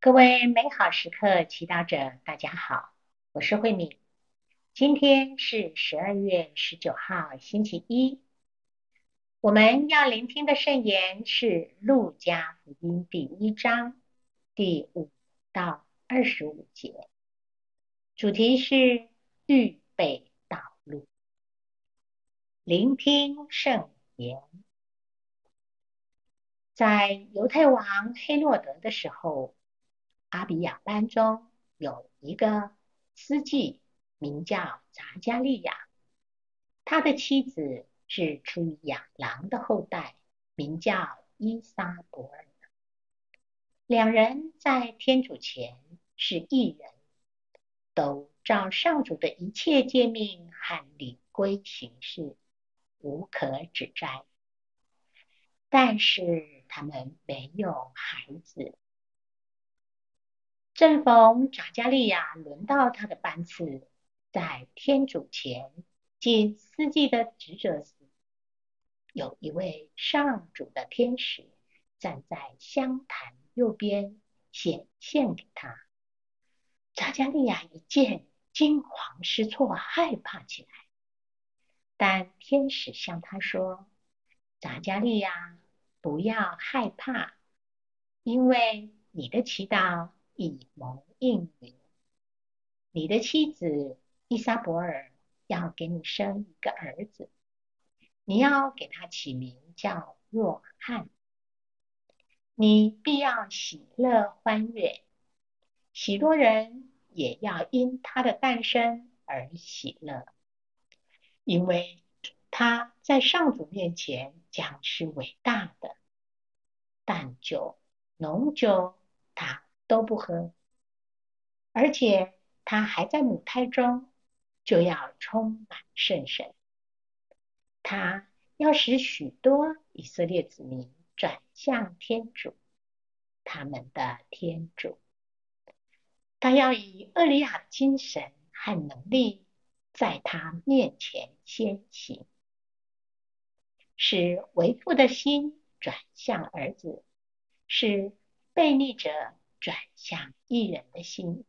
各位美好时刻祈祷者，大家好，我是慧敏。今天是十二月十九号，星期一。我们要聆听的圣言是《路加福音》第一章第五到二十五节，主题是预备道路。聆听圣言，在犹太王黑诺德的时候。阿比亚班中有一个司祭，名叫扎加利亚，他的妻子是出于亚郎的后代，名叫伊莎伯尔。两人在天主前是义人，都照上主的一切诫命和礼规行事，无可指摘。但是他们没有孩子。正逢匝加利亚轮到他的班次，在天主前尽司祭的职责时，有一位上主的天使站在香坛右边显现给他。匝加利亚一见，惊慌失措，害怕起来。但天使向他说：“匝加利亚，不要害怕，因为你的祈祷。”以蒙应允，你的妻子伊莎伯尔要给你生一个儿子，你要给他起名叫若翰。你必要喜乐欢悦，许多人也要因他的诞生而喜乐，因为他在上主面前将是伟大的。但酒、浓酒，他。都不喝，而且他还在母胎中，就要充满圣神。他要使许多以色列子民转向天主，他们的天主。他要以厄里亚的精神和能力，在他面前先行，使为父的心转向儿子，使悖逆者。转向一人的心，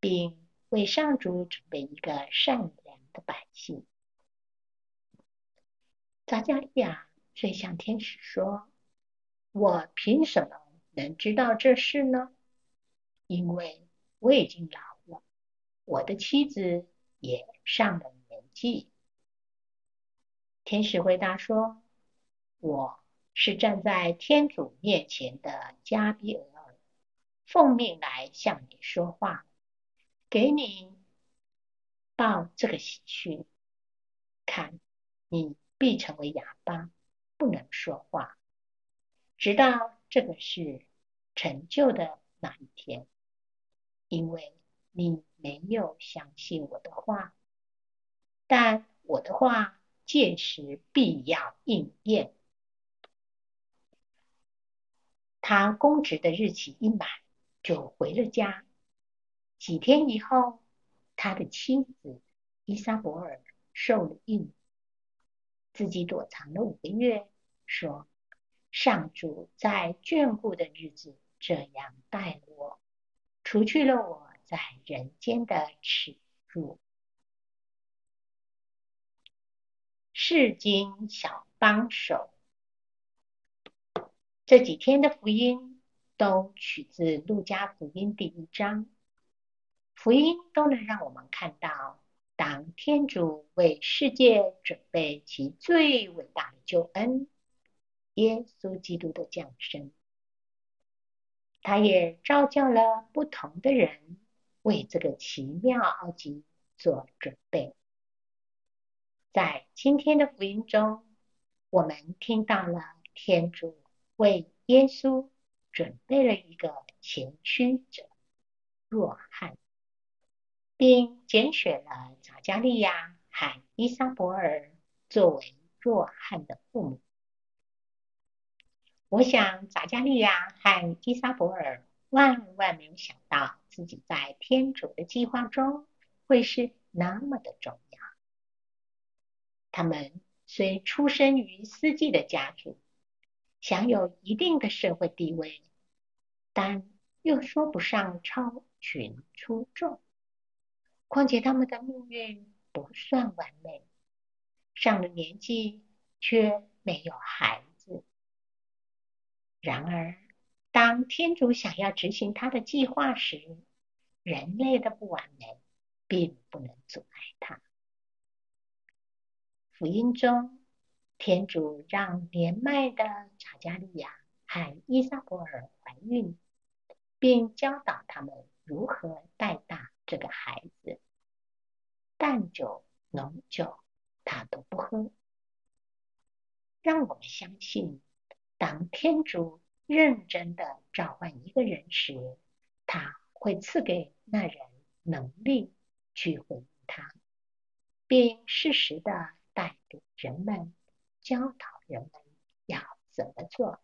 并为上主准备一个善良的百姓。匝加利亚遂向天使说：“我凭什么能知道这事呢？因为我已经老了，我的妻子也上了年纪。”天使回答说：“我是站在天主面前的加俾额。”奉命来向你说话，给你报这个喜讯。看，你必成为哑巴，不能说话，直到这个事成就的那一天，因为你没有相信我的话。但我的话届时必要应验。他公职的日期一满。就回了家。几天以后，他的妻子伊莎伯尔受了孕，自己躲藏了五个月，说：“上主在眷顾的日子这样待我，除去了我在人间的耻辱。”释经小帮手，这几天的福音。都取自路加福音第一章，福音都能让我们看到，当天主为世界准备其最伟大的救恩——耶稣基督的降生，他也召叫了不同的人为这个奇妙奥迹做准备。在今天的福音中，我们听到了天主为耶稣。准备了一个前驱者若翰，并拣选了匝加利亚和伊莎伯尔作为若翰的父母。我想匝加利亚和伊莎伯尔万万没有想到自己在天主的计划中会是那么的重要。他们虽出生于司机的家族，享有一定的社会地位。但又说不上超群出众。况且他们的命运不算完美，上了年纪却没有孩子。然而，当天主想要执行他的计划时，人类的不完美并不能阻碍他。福音中，天主让年迈的查加利亚和依撒伯尔怀孕，并教导他们如何带大这个孩子。淡酒、浓酒，他都不喝。让我们相信，当天主认真的召唤一个人时，他会赐给那人能力去回应他，并适时的带领人们，教导人们要怎么做。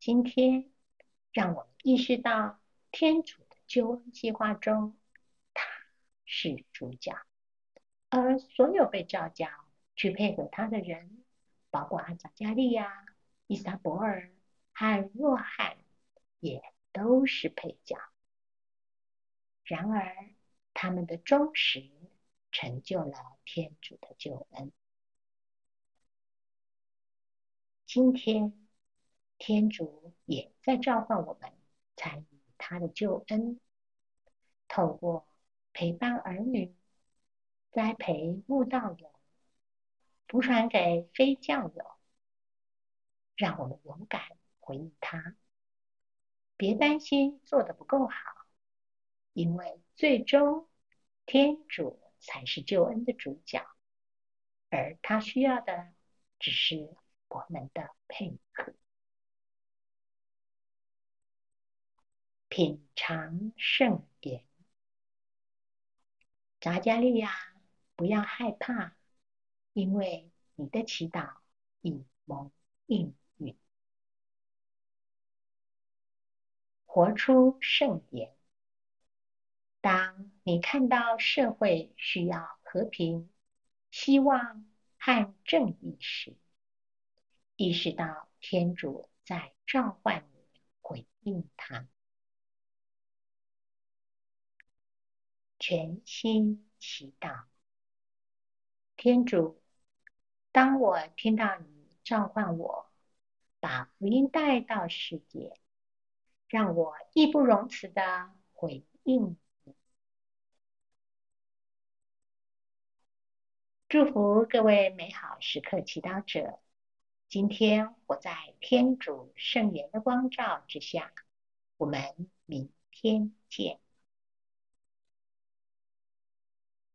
今天，让我们意识到天主的救恩计划中，他是主角，而所有被召叫去配合他的人，包括匝加利亚、伊撒伯尔和若翰，也都是配角。然而，他们的忠实成就了天主的救恩。今天，天主也在召唤我们参与他的救恩，透过陪伴儿女、栽培悟道友、福传给非教友，让我们勇敢回应他。别担心做的不够好。因为最终，天主才是救恩的主角，而他需要的只是我们的配合。品尝圣言，匝加利亚，不要害怕，因为你的祈祷已蒙应允。活出圣言。当你看到社会需要和平、希望和正义时，意识到天主在召唤你回应他。全心祈祷，天主，当我听到你召唤我，把福音带到世界，让我义不容辞的回应。祝福各位美好时刻祈祷者，今天我在天主圣言的光照之下，我们明天见。